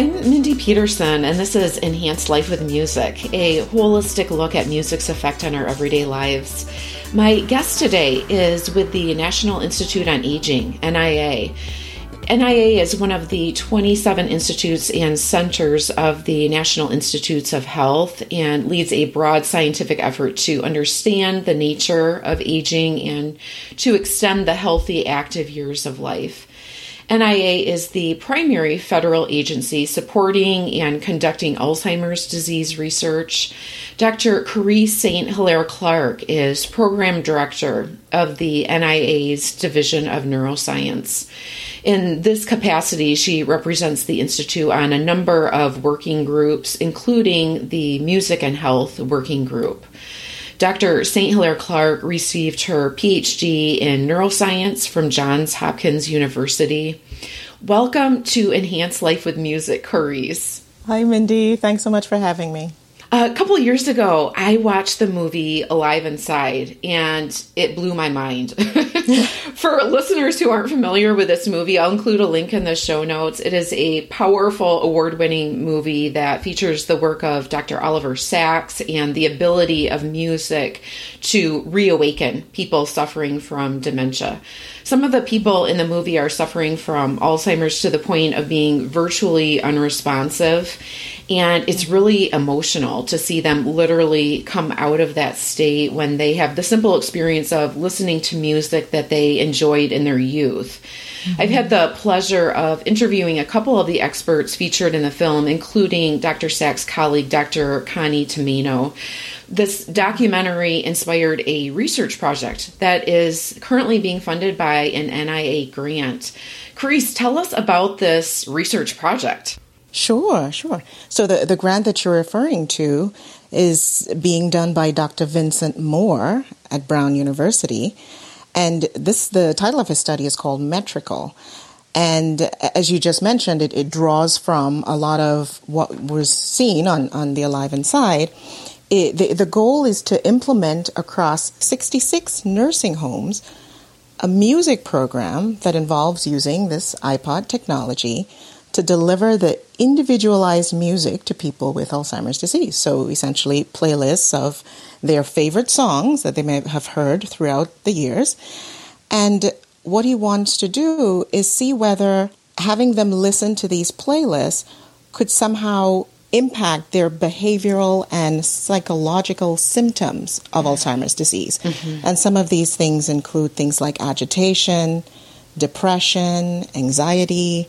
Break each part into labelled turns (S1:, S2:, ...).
S1: I'm Mindy Peterson, and this is Enhanced Life with Music, a holistic look at music's effect on our everyday lives. My guest today is with the National Institute on Aging, NIA. NIA is one of the 27 institutes and centers of the National Institutes of Health and leads a broad scientific effort to understand the nature of aging and to extend the healthy, active years of life. NIA is the primary federal agency supporting and conducting Alzheimer's disease research. Dr. Coryse St. Hilaire Clark is program director of the NIA's Division of Neuroscience. In this capacity, she represents the Institute on a number of working groups, including the Music and Health Working Group. Dr. St. Hilaire Clark received her PhD in neuroscience from Johns Hopkins University. Welcome to Enhance Life with Music, Coryse.
S2: Hi, Mindy. Thanks so much for having me.
S1: A couple years ago, I watched the movie Alive Inside, and it blew my mind. For listeners who aren't familiar with this movie, I'll include a link in the show notes. It is a powerful, award winning movie that features the work of Dr. Oliver Sacks and the ability of music to reawaken people suffering from dementia. Some of the people in the movie are suffering from Alzheimer's to the point of being virtually unresponsive. And it's really emotional to see them literally come out of that state when they have the simple experience of listening to music that they enjoyed in their youth. Mm-hmm. I've had the pleasure of interviewing a couple of the experts featured in the film, including Dr. Sacks' colleague, Dr. Connie Tomaino. This documentary inspired a research project that is currently being funded by an NIA grant. Coryse, tell us about this research project.
S2: Sure, sure. So the, the grant that you're referring to is being done by Dr. Vincent Mor at Brown University. And this the title of his study is called Metrical. And as you just mentioned, it, it draws from a lot of what was seen on, on the Alive Inside. It, the, the goal is to implement across 66 nursing homes a music program that involves using this iPod technology to deliver the individualized music to people with Alzheimer's disease. So essentially, playlists of their favorite songs that they may have heard throughout the years. And what he wants to do is see whether having them listen to these playlists could somehow impact their behavioral and psychological symptoms of Alzheimer's disease. Mm-hmm. And some of these things include things like agitation, depression, anxiety,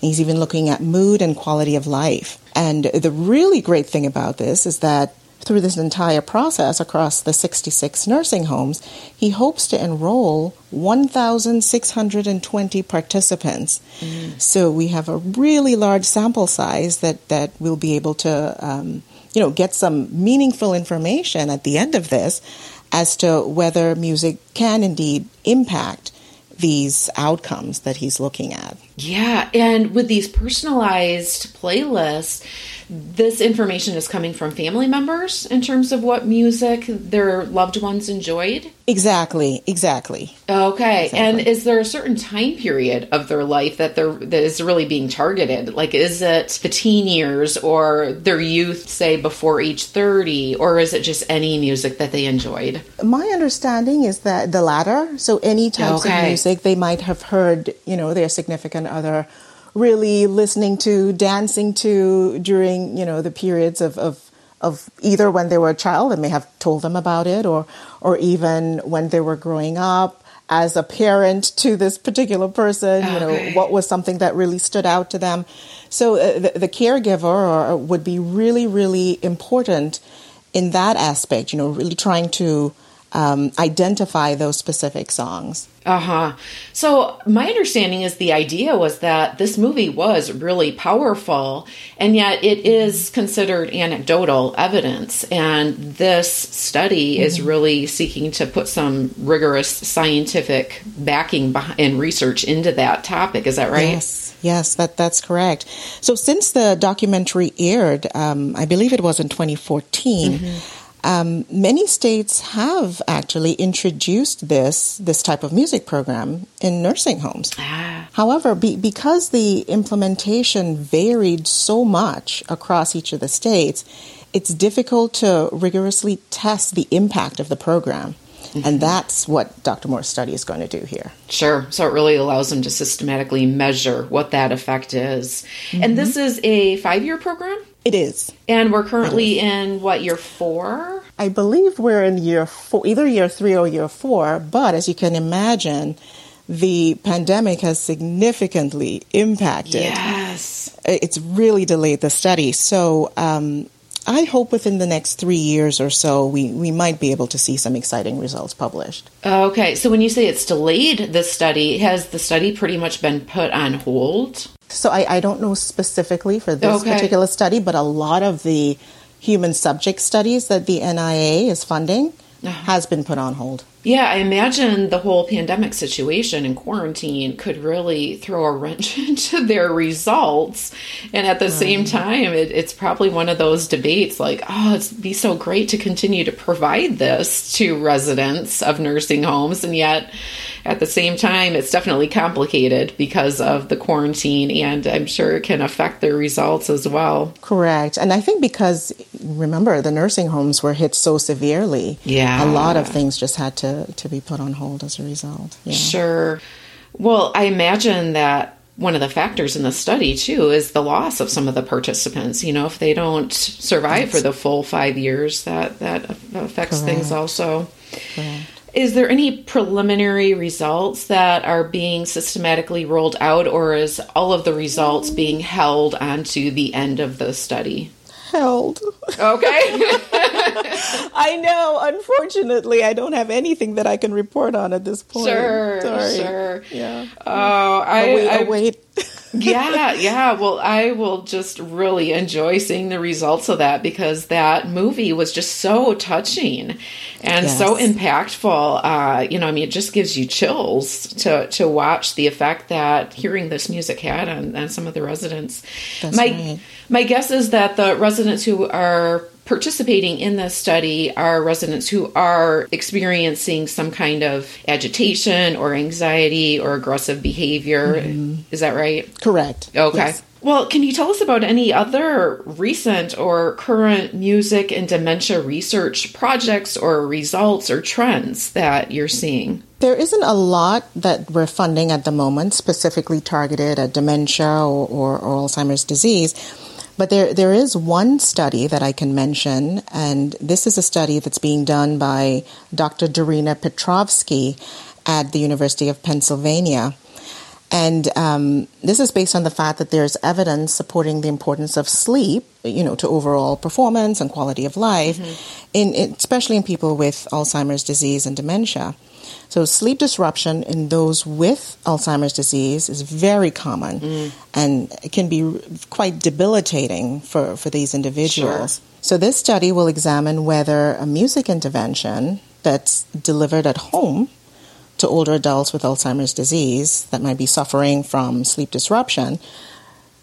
S2: He's even looking at mood and quality of life. And the really great thing about this is that through this entire process across the 66 nursing homes, he hopes to enroll 1,620 participants. Mm. So we have a really large sample size that, that we'll be able to, um, you know, get some meaningful information at the end of this as to whether music can indeed impact these outcomes that he's looking at.
S1: Yeah, and with these personalized playlists, this information is coming from family members in terms of what music their loved ones enjoyed?
S2: Exactly, exactly.
S1: Okay. Exactly. And is there a certain time period of their life that they're that is really being targeted? Like is it the teen years or their youth say before age 30 or is it just any music that they enjoyed?
S2: My understanding is that the latter, so any types okay. of music they might have heard, you know, their significant other really listening to, dancing to during, you know, the periods of, of, of either when they were a child and may have told them about it or, or even when they were growing up as a parent to this particular person, you know, what was something that really stood out to them. So uh, the, the, caregiver or, would be really, really important in that aspect, you know, really trying to um, identify those specific songs.
S1: Uh huh. So, my understanding is the idea was that this movie was really powerful, and yet it is considered anecdotal evidence. And this study mm-hmm. is really seeking to put some rigorous scientific backing and research into that topic. Is that right?
S2: Yes, yes, that, that's correct. So, since the documentary aired, um, I believe it was in 2014. Mm-hmm um, many states have actually introduced this this type of music program in nursing homes. Ah. However, be, because the implementation varied so much across each of the states, it's difficult to rigorously test the impact of the program. Mm-hmm. And that's what Dr. Mor's study is going to do here.
S1: Sure. So it really allows them to systematically measure what that effect is. Mm-hmm. And this is a five year program?
S2: It is.
S1: And we're currently in what, year four?
S2: I believe we're in year four, either year three or year four. But as you can imagine, the pandemic has significantly impacted.
S1: Yes.
S2: It's really delayed the study. So, um, I hope within the next three years or so, we, we might be able to see some exciting results published.
S1: Okay, so when you say it's delayed the study, has the study pretty much been put on hold?
S2: So I, I don't know specifically for this okay. particular study, but a lot of the human subject studies that the NIA is funding. Has been put on hold.
S1: Yeah, I imagine the whole pandemic situation and quarantine could really throw a wrench into their results. And at the mm. same time, it, it's probably one of those debates like, oh, it'd be so great to continue to provide this to residents of nursing homes. And yet, at the same time, it's definitely complicated because of the quarantine, and I'm sure it can affect their results as well.
S2: Correct. And I think because, remember, the nursing homes were hit so severely,
S1: yeah.
S2: a lot of things just had to to, be put on hold as a result.
S1: Yeah. Sure. Well, I imagine that one of the factors in the study too is the loss of some of the participants. You know, if they don't survive for the full five years, that that affects Correct. things also. Correct. Is there any preliminary results that are being systematically rolled out, or is all of the results being held onto the end of the study?
S2: held.
S1: Okay.
S2: I know. Unfortunately, I don't have anything that I can report on at this point.
S1: Sure.
S2: Sorry.
S1: Sure.
S2: Yeah.
S1: Oh, I
S2: wait.
S1: I,
S2: wait.
S1: Yeah, yeah. Well, I will just really enjoy seeing the results of that because that movie was just so touching and yes. so impactful. Uh, you know, I mean, it just gives you chills to to watch the effect that hearing this music had on, on some of the residents.
S2: That's my right.
S1: my guess is that the residents who are participating in this study are residents who are experiencing some kind of agitation or anxiety or aggressive behavior. Mm-hmm. Is that right?
S2: Correct.
S1: Okay.
S2: Yes.
S1: Well, can you tell us about any other recent or current music and dementia research projects or results or trends that you're seeing?
S2: There isn't a lot that we're funding at the moment specifically targeted at dementia or, or, or Alzheimer's disease. But there, there is one study that I can mention, and this is a study that's being done by Dr. Darina Petrovsky at the University of Pennsylvania. And um, this is based on the fact that there's evidence supporting the importance of sleep, you know, to overall performance and quality of life, mm-hmm. in, especially in people with Alzheimer's disease and dementia. So, sleep disruption in those with Alzheimer's disease is very common mm. and it can be quite debilitating for, for these individuals. Sure. So, this study will examine whether a music intervention that's delivered at home to older adults with Alzheimer's disease that might be suffering from sleep disruption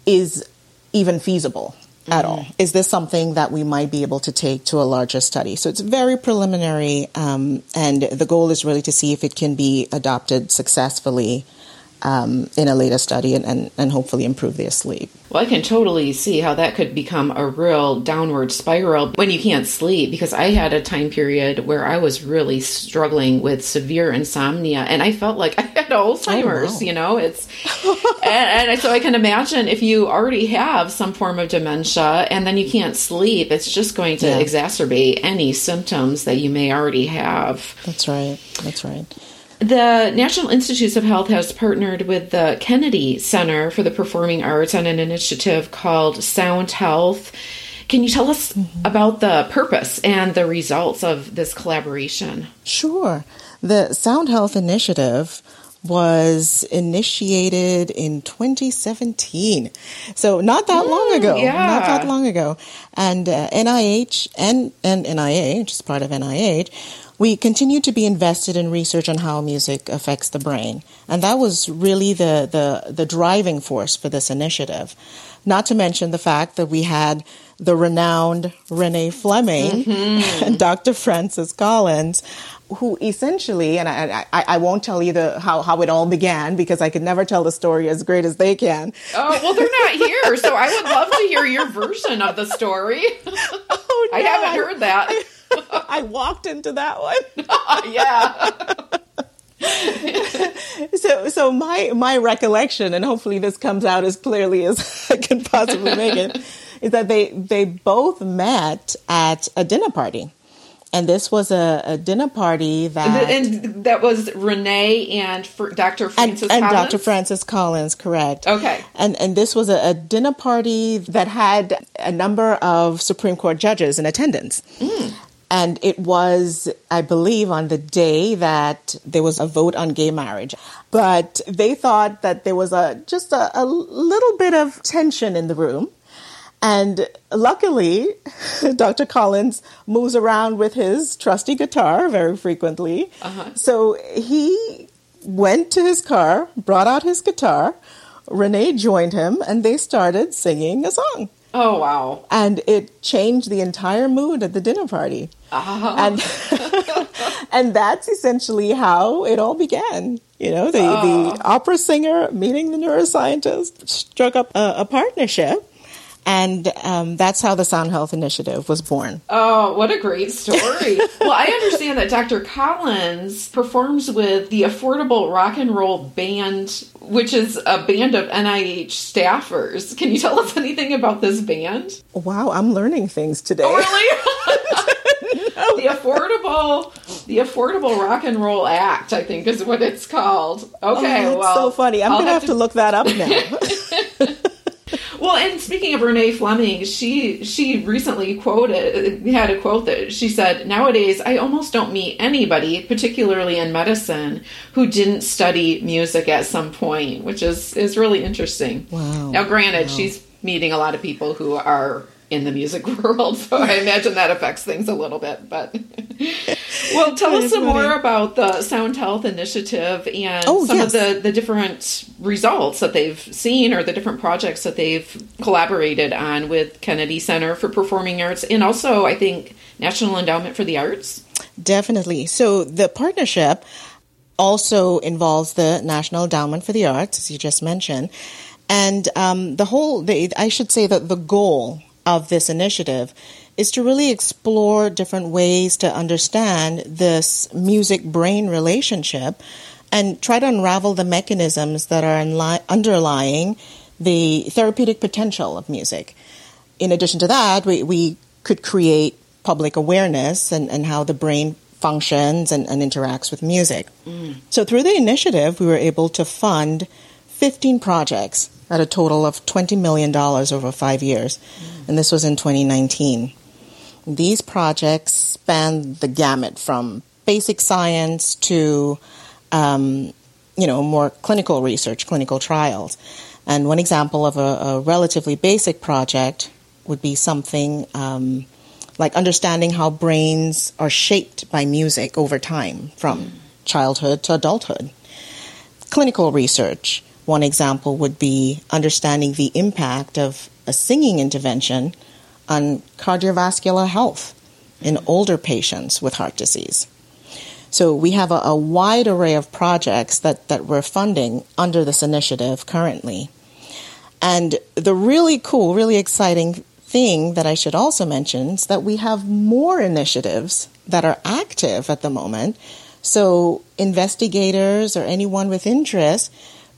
S2: is even feasible at all. Mm-hmm. Is this something that we might be able to take to a larger study? So it's very preliminary, um, and the goal is really to see if it can be adopted successfully um, in a later study and, and, and, hopefully improve their sleep.
S1: Well, I can totally see how that could become a real downward spiral when you can't sleep because I had a time period where I was really struggling with severe insomnia and I felt like I had Alzheimer's, oh, wow. you know, it's, and, and so I can imagine if you already have some form of dementia and then you can't sleep, it's just going to yeah. exacerbate any symptoms that you may already have.
S2: That's right. That's right.
S1: The National Institutes of Health has partnered with the Kennedy Center for the Performing Arts on an initiative called Sound Health. Can you tell us mm-hmm. about the purpose and the results of this collaboration?
S2: Sure. The Sound Health Initiative was initiated in 2017. So not that mm, long ago.
S1: Yeah.
S2: Not that long ago. And uh, NIH and, and NIA, which is part of NIH, we continue to be invested in research on how music affects the brain. And that was really the, the, the driving force for this initiative. Not to mention the fact that we had the renowned Renee Fleming, mm-hmm. Dr. Francis Collins, who essentially, and I, I, I, won't tell you the how, how it all began because I could never tell the story as great as they can.
S1: Oh well, they're not here, so I would love to hear your version of the story. Oh, no, I haven't heard that.
S2: I, I walked into that one.
S1: yeah.
S2: so so my my recollection, and hopefully this comes out as clearly as I can possibly make it, is that they they both met at a dinner party and this was a, a, dinner party that
S1: and that was Renee and Dr. Francis
S2: and, and Dr. Francis Collins, correct?
S1: Okay,
S2: and and this was a, a, dinner party that had a number of Supreme Court judges in attendance. Mm. And it was, I believe, on the day that there was a vote on gay marriage. But they thought that there was a just a, a little bit of tension in the room and luckily, Dr. Collins moves around with his trusty guitar very frequently. Uh-huh. So he went to his car, brought out his guitar. Renee joined him, and they started singing a song.
S1: Oh, wow.
S2: And it changed the entire mood at the dinner party. Uh-huh. And, and that's essentially how it all began. You know, the, the oh. opera singer meeting the neuroscientist struck up a, a partnership and um, that's how the Sound Health Initiative was born.
S1: Oh, what a great story. well, I understand that Dr. Collins performs with the Affordable Rock and Roll Band, which is a band of NIH staffers. Can you tell us anything about this band?
S2: Wow, I'm learning things today. Oh,
S1: really? The affordable, the affordable rock and roll act, I think, is what it's called. Okay,
S2: oh,
S1: well,
S2: so funny. I'm I'll gonna have, have to... to look that up now.
S1: Well, and speaking of Renee Fleming, she she recently quoted had a quote that she said, "Nowadays, I almost don't meet anybody, particularly in medicine, who didn't study music at some point," which is is really interesting.
S2: Wow.
S1: Now, granted,
S2: wow.
S1: she's meeting a lot of people who are in the music world, so I imagine that affects things a little bit. But well, tell us some funny. more about the Sound Health Initiative and oh, some yes. of the the different results that they've seen or the different projects that they've collaborated on with Kennedy Center for Performing Arts and also I think National Endowment for the Arts.
S2: Definitely. So the partnership also involves the National Endowment for the Arts, as you just mentioned. And um, the whole, the, I should say that the goal of this initiative is to really explore different ways to understand this music brain relationship and try to unravel the mechanisms that are unli- underlying the therapeutic potential of music. In addition to that, we, we could create public awareness and, and how the brain functions and, and interacts with music. Mm. So, through the initiative, we were able to fund 15 projects at a total of $20 million over five years. Mm. And this was in 2019. These projects span the gamut from basic science to, um, you know, more clinical research, clinical trials. And one example of a, a relatively basic project would be something um, like understanding how brains are shaped by music over time from childhood to adulthood. Clinical research, one example would be understanding the impact of a singing intervention on cardiovascular health in older patients with heart disease. So we have a, a, wide array of projects that, that we're funding under this initiative currently. And the really cool, really exciting thing that I should also mention is that we have more initiatives that are active at the moment. So investigators or anyone with interest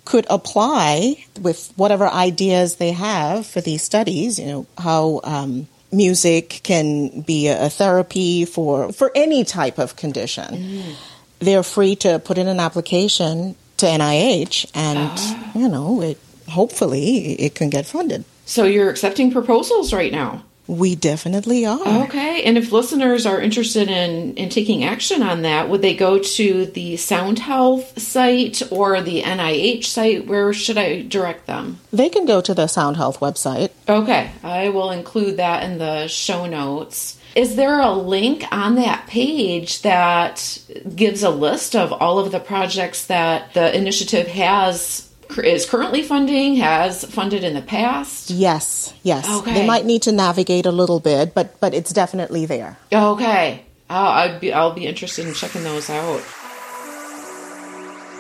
S2: could apply with whatever ideas they have for these studies, you know, how um, music can be a, therapy for, for any type of condition. Mm. They're free to put in an application to NIH and, uh. you know, it, hopefully it can get funded.
S1: So you're accepting proposals right now?
S2: We definitely are.
S1: Okay. And if listeners are interested in, in taking action on that, would they go to the Sound Health site or the NIH site? Where should I direct them?
S2: They can go to the Sound Health website.
S1: Okay. I will include that in the show notes. Is there a link on that page that gives a list of all of the projects that the initiative has is currently funding, has funded in the past?
S2: Yes, yes.
S1: Okay.
S2: They might need to navigate a little bit, but but it's definitely there.
S1: Okay. I'd be, I'll be interested in checking those out.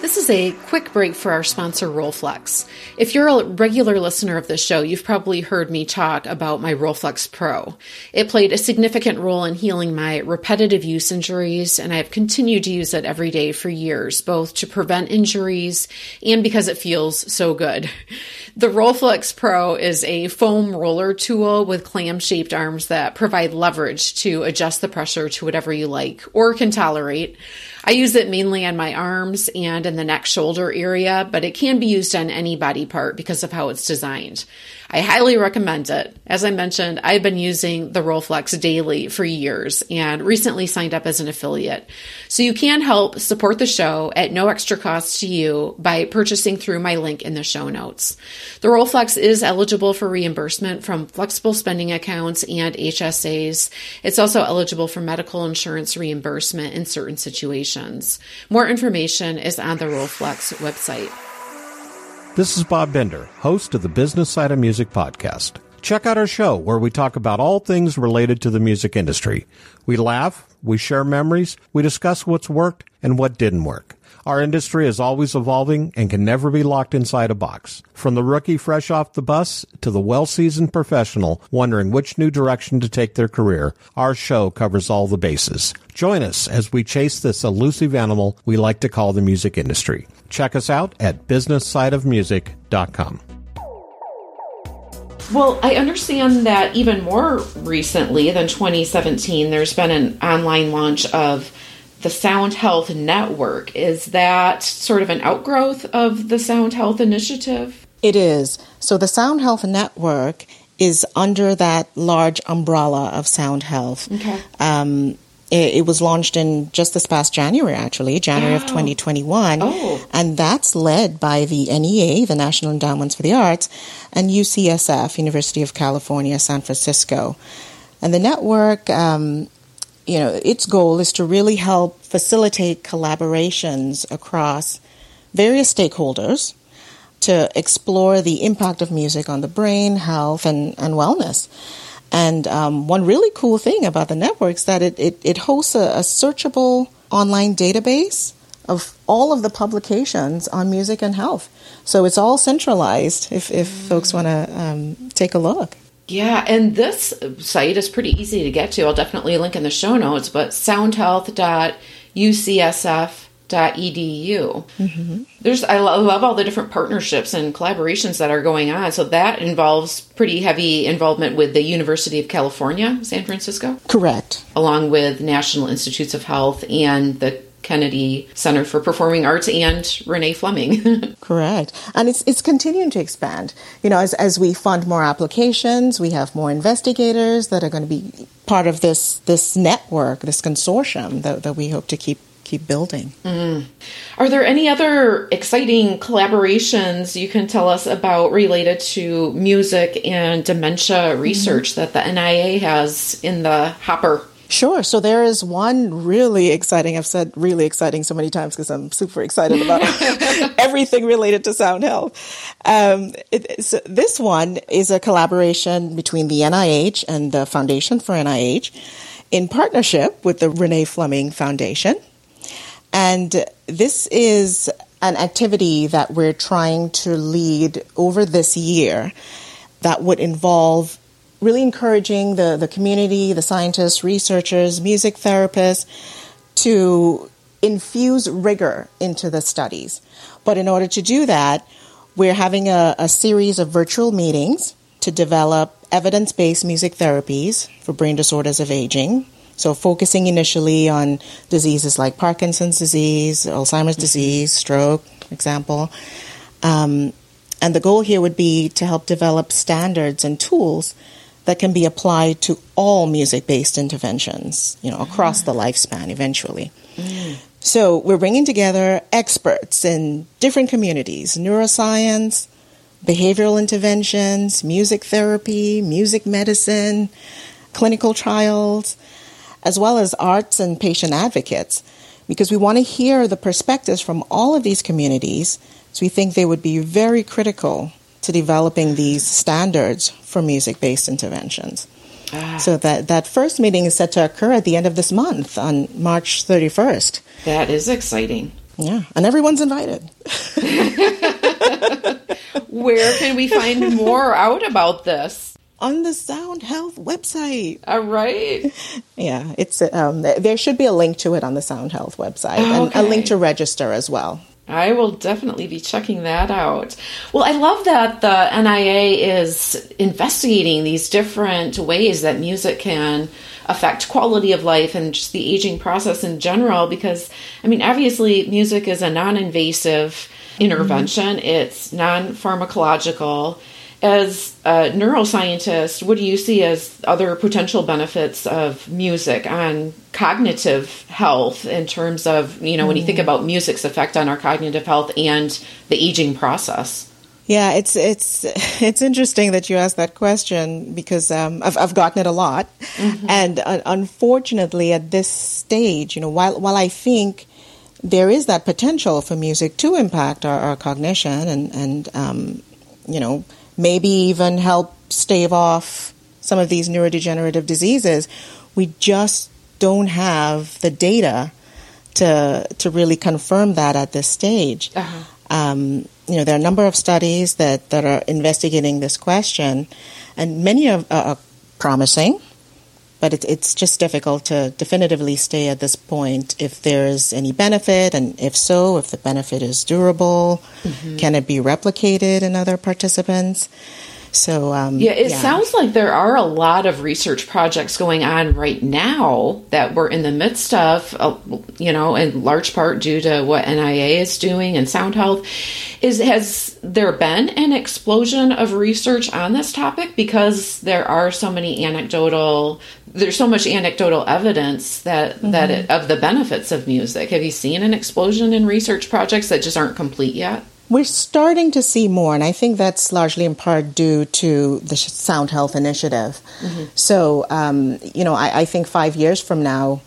S1: This is a quick break for our sponsor, Rolflex. If you're a regular listener of this show, you've probably heard me talk about my Rolflex Pro. It played a significant role in healing my repetitive use injuries, and I have continued to use it every day for years, both to prevent injuries and because it feels so good. The Rolleiflex Pro is a foam roller tool with clam shaped arms that provide leverage to adjust the pressure to whatever you like or can tolerate. I use it mainly on my arms and in the neck shoulder area, but it can be used on any body part because of how it's designed. I highly recommend it. As I mentioned, I've been using the Rolflex daily for years and recently signed up as an affiliate. So you can help support the show at no extra cost to you by purchasing through my link in the show notes. The Rolflex is eligible for reimbursement from flexible spending accounts and HSAs. It's also eligible for medical insurance reimbursement in certain situations. More information is on the Rolflex website.
S3: This is Bob Bender, host of the Business Side of Music podcast. Check out our show where we talk about all things related to the music industry. We laugh, we share memories, we discuss what's worked and what didn't work. Our industry is always evolving and can never be locked inside a box. From the rookie fresh off the bus to the well-seasoned professional wondering which new direction to take their career, our show covers all the bases. Join us as we chase this elusive animal we like to call the music industry. Check us out at businesssideofmusic.com.
S1: Well, I understand that even more recently than 2017, there's been an online launch of the Sound Health Network. Is that sort of an outgrowth of the Sound Health Initiative?
S2: It is. So the Sound Health Network is under that large umbrella of Sound Health.
S1: Okay.
S2: Um, it, it was launched in just this past January, actually, January of
S1: Oh.
S2: 2021.
S1: Oh.
S2: And that's led by the NEA, the National Endowments for the Arts, and UCSF, University of California, San Francisco. And the network, um, you know, its goal is to really help facilitate collaborations across various stakeholders to explore the impact of music on the brain, health, and, and wellness. And um, one really cool thing about the network is that it, it, it hosts a, a searchable online database of all of the publications on music and health. So it's all centralized if, if folks want to um, take a look.
S1: Yeah, and this site is pretty easy to get to. I'll definitely link in the show notes, but soundhealth.ucsf.edu. Mm-hmm. There's I lo- love all the different partnerships and collaborations that are going on. So that involves pretty heavy involvement with the University of California, San Francisco,
S2: Correct.
S1: along with National Institutes of Health and the Kennedy Center for Performing Arts and Renee Fleming.
S2: Correct. And it's it's continuing to expand. You know, as as we fund more applications, we have more investigators that are going to be part of this this network, this consortium that, that we hope to keep keep building. Mm-hmm.
S1: Are there any other exciting collaborations you can tell us about related to music and dementia research mm-hmm. that the NIA has in the hopper?
S2: Sure. So there is one really exciting, I've said really exciting so many times because I'm super excited about everything related to sound health. Um, it, so this one is a collaboration between the NIH and the Foundation for NIH in partnership with the Renee Fleming Foundation. And this is an activity that we're trying to lead over this year that would involve really encouraging the, the community, the scientists, researchers, music therapists to infuse rigor into the studies. But in order to do that, we're having a, a series of virtual meetings to develop evidence based music therapies for brain disorders of aging. So, focusing initially on diseases like Parkinson's disease, Alzheimer's disease, stroke, example. Um, and the goal here would be to help develop standards and tools that can be applied to all music based interventions, you know, across the lifespan eventually. So we're bringing together experts in different communities neuroscience, behavioral interventions, music therapy, music medicine, clinical trials, as well as arts and patient advocates, because we want to hear the perspectives from all of these communities So we think they would be very critical to developing these standards for music based interventions. Ah. So that, that first meeting is set to occur at the end of this month on March 31st.
S1: That is exciting.
S2: Yeah, and everyone's invited.
S1: Where can we find more out about this?
S2: On the Sound Health website.
S1: All right.
S2: Yeah, it's um, there should be a link to it on the Sound Health website oh, okay. and a link to register as well.
S1: I will definitely be checking that out. Well, I love that the NIA is investigating these different ways that music can affect quality of life and just the aging process in general because I mean obviously music is a non-invasive intervention. Mm-hmm. It's non-pharmacological as a neuroscientist, what do you see as other potential benefits of music on cognitive health in terms of, you know, when you think mm. about music's effect on our cognitive health and the aging process?
S2: Yeah, it's it's it's interesting that you asked that question because um, I've I've gotten it a lot, mm-hmm. and uh, unfortunately, at this stage, you know, while while I think there is that potential for music to impact our, our cognition and and um, you know maybe even help stave off some of these neurodegenerative diseases. We just don't have the data to to really confirm that at this stage. Uh-huh. Um, you know, there are a number of studies that, that are investigating this question, and many are, are promising but it, it's just difficult to definitively stay at this point if there's any benefit, and if so, if the benefit is durable, mm-hmm. can it be replicated in other participants? So um,
S1: yeah, it yeah. sounds like there are a lot of research projects going on right now that we're in the midst of. Uh, you know, in large part due to what NIA is doing and Sound Health. Is has there been an explosion of research on this topic because there are so many anecdotal there's so much anecdotal evidence that mm-hmm. that it, of the benefits of music. Have you seen an explosion in research projects that just aren't complete yet?
S2: We're starting to see more, and I think that's largely in part due to the Sound Health Initiative. Mm-hmm. So, um, you know, I, I, think five years from now,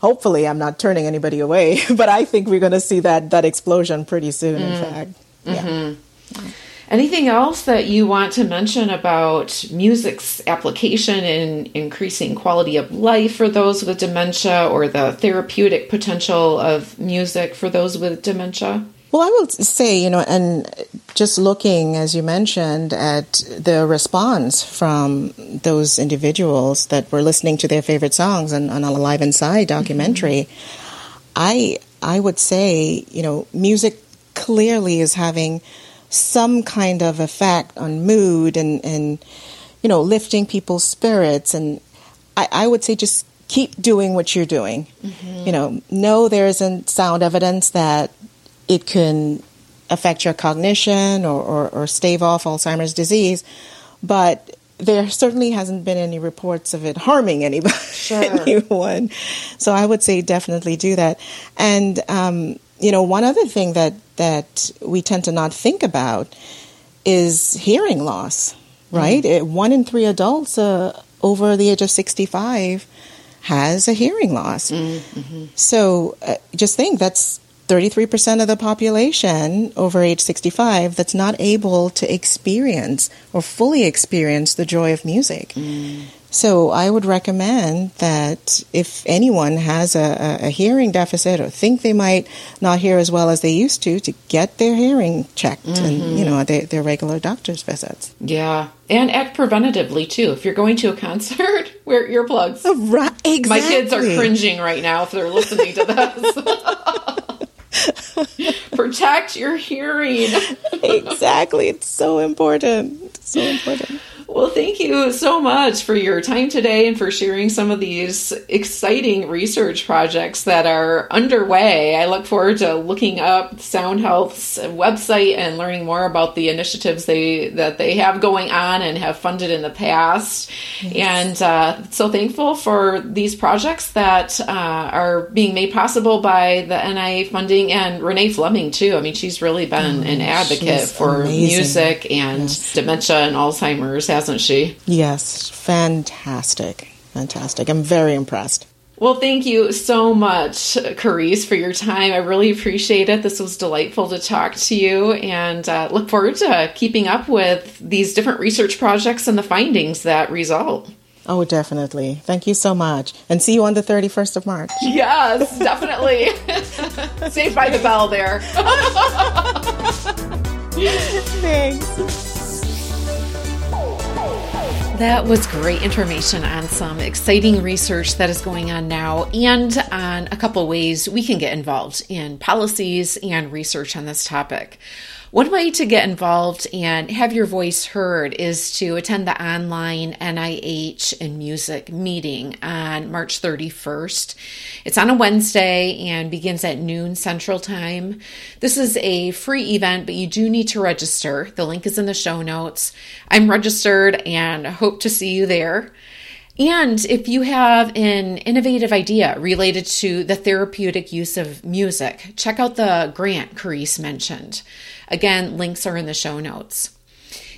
S2: hopefully, I'm not turning anybody away, but I think we're going to see that that explosion pretty soon. Mm. In fact,
S1: mm-hmm. yeah. Anything else that you want to mention about music's application in increasing quality of life for those with dementia or the therapeutic potential of music for those with dementia?
S2: Well, I will say, you know, and just looking, as you mentioned, at the response from those individuals that were listening to their favorite songs on, on Alive Inside documentary, mm-hmm. I I would say, you know, music clearly is having some kind of effect on mood and, and you know, lifting people's spirits. And I, I would say just keep doing what you're doing. Mm-hmm. You know, know there isn't sound evidence that it can affect your cognition or, or, or stave off Alzheimer's disease, but there certainly hasn't been any reports of it harming anybody, sure. anyone. So I would say definitely do that. And um, you know, one other thing that that we tend to not think about is hearing loss. Right, mm-hmm. one in three adults uh, over the age of sixty-five has a hearing loss. Mm-hmm. So uh, just think that's 33% of the population over age 65 that's not able to experience or fully experience the joy of music. Mm. So I would recommend that if anyone has a, a, hearing deficit or think they might not hear as well as they used to, to get their hearing checked mm-hmm. and, you know, their, their regular doctor's visits.
S1: Yeah. And act preventatively too. If you're going to a concert, wear earplugs.
S2: Oh, right, exactly.
S1: My kids are cringing right now if they're listening to this. Protect your hearing.
S2: exactly. It's so important. It's So important.
S1: Well, thank you so much for your time today and for sharing some of these exciting research projects that are underway. I look forward to looking up Sound Health's website and learning more about the initiatives they that they have going on and have funded in the past. Yes. And uh, so thankful for these projects that uh, are being made possible by the NIA funding and Renee Fleming too. I mean, she's really been oh, an advocate for amazing. music and yes. dementia and Alzheimer's hasn't she?
S2: Yes, fantastic. Fantastic. I'm very impressed.
S1: Well, thank you so much, Coryse, for your time. I really appreciate it. This was delightful to talk to you and uh, look forward to keeping up with these different research projects and the findings that result.
S2: Oh, definitely. Thank you so much. And see you on the 31st of March.
S1: Yes, definitely. Saved by the bell there.
S2: Thanks.
S1: That was great information on some exciting research that is going on now and on a couple ways we can get involved in policies and research on this topic. One way to get involved and have your voice heard is to attend the online NIH and music meeting on March 31st. It's on a Wednesday and begins at noon Central Time. This is a free event, but you do need to register. The link is in the show notes. I'm registered and hope to see you there. And if you have an innovative idea related to the therapeutic use of music, check out the grant Coryse mentioned. Again, links are in the show notes.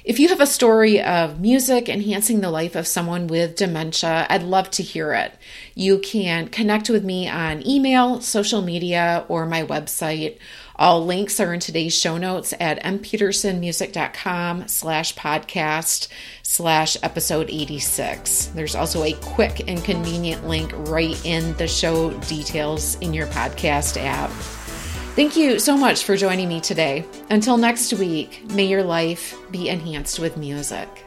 S1: If you have a story of music enhancing the life of someone with dementia, I'd love to hear it. You can connect with me on email, social media, or my website. All links are in today's show notes at mpetersonmusic.com slash podcast slash episode 86. There's also a quick and convenient link right in the show details in your podcast app. Thank you so much for joining me today. Until next week, may your life be enhanced with music.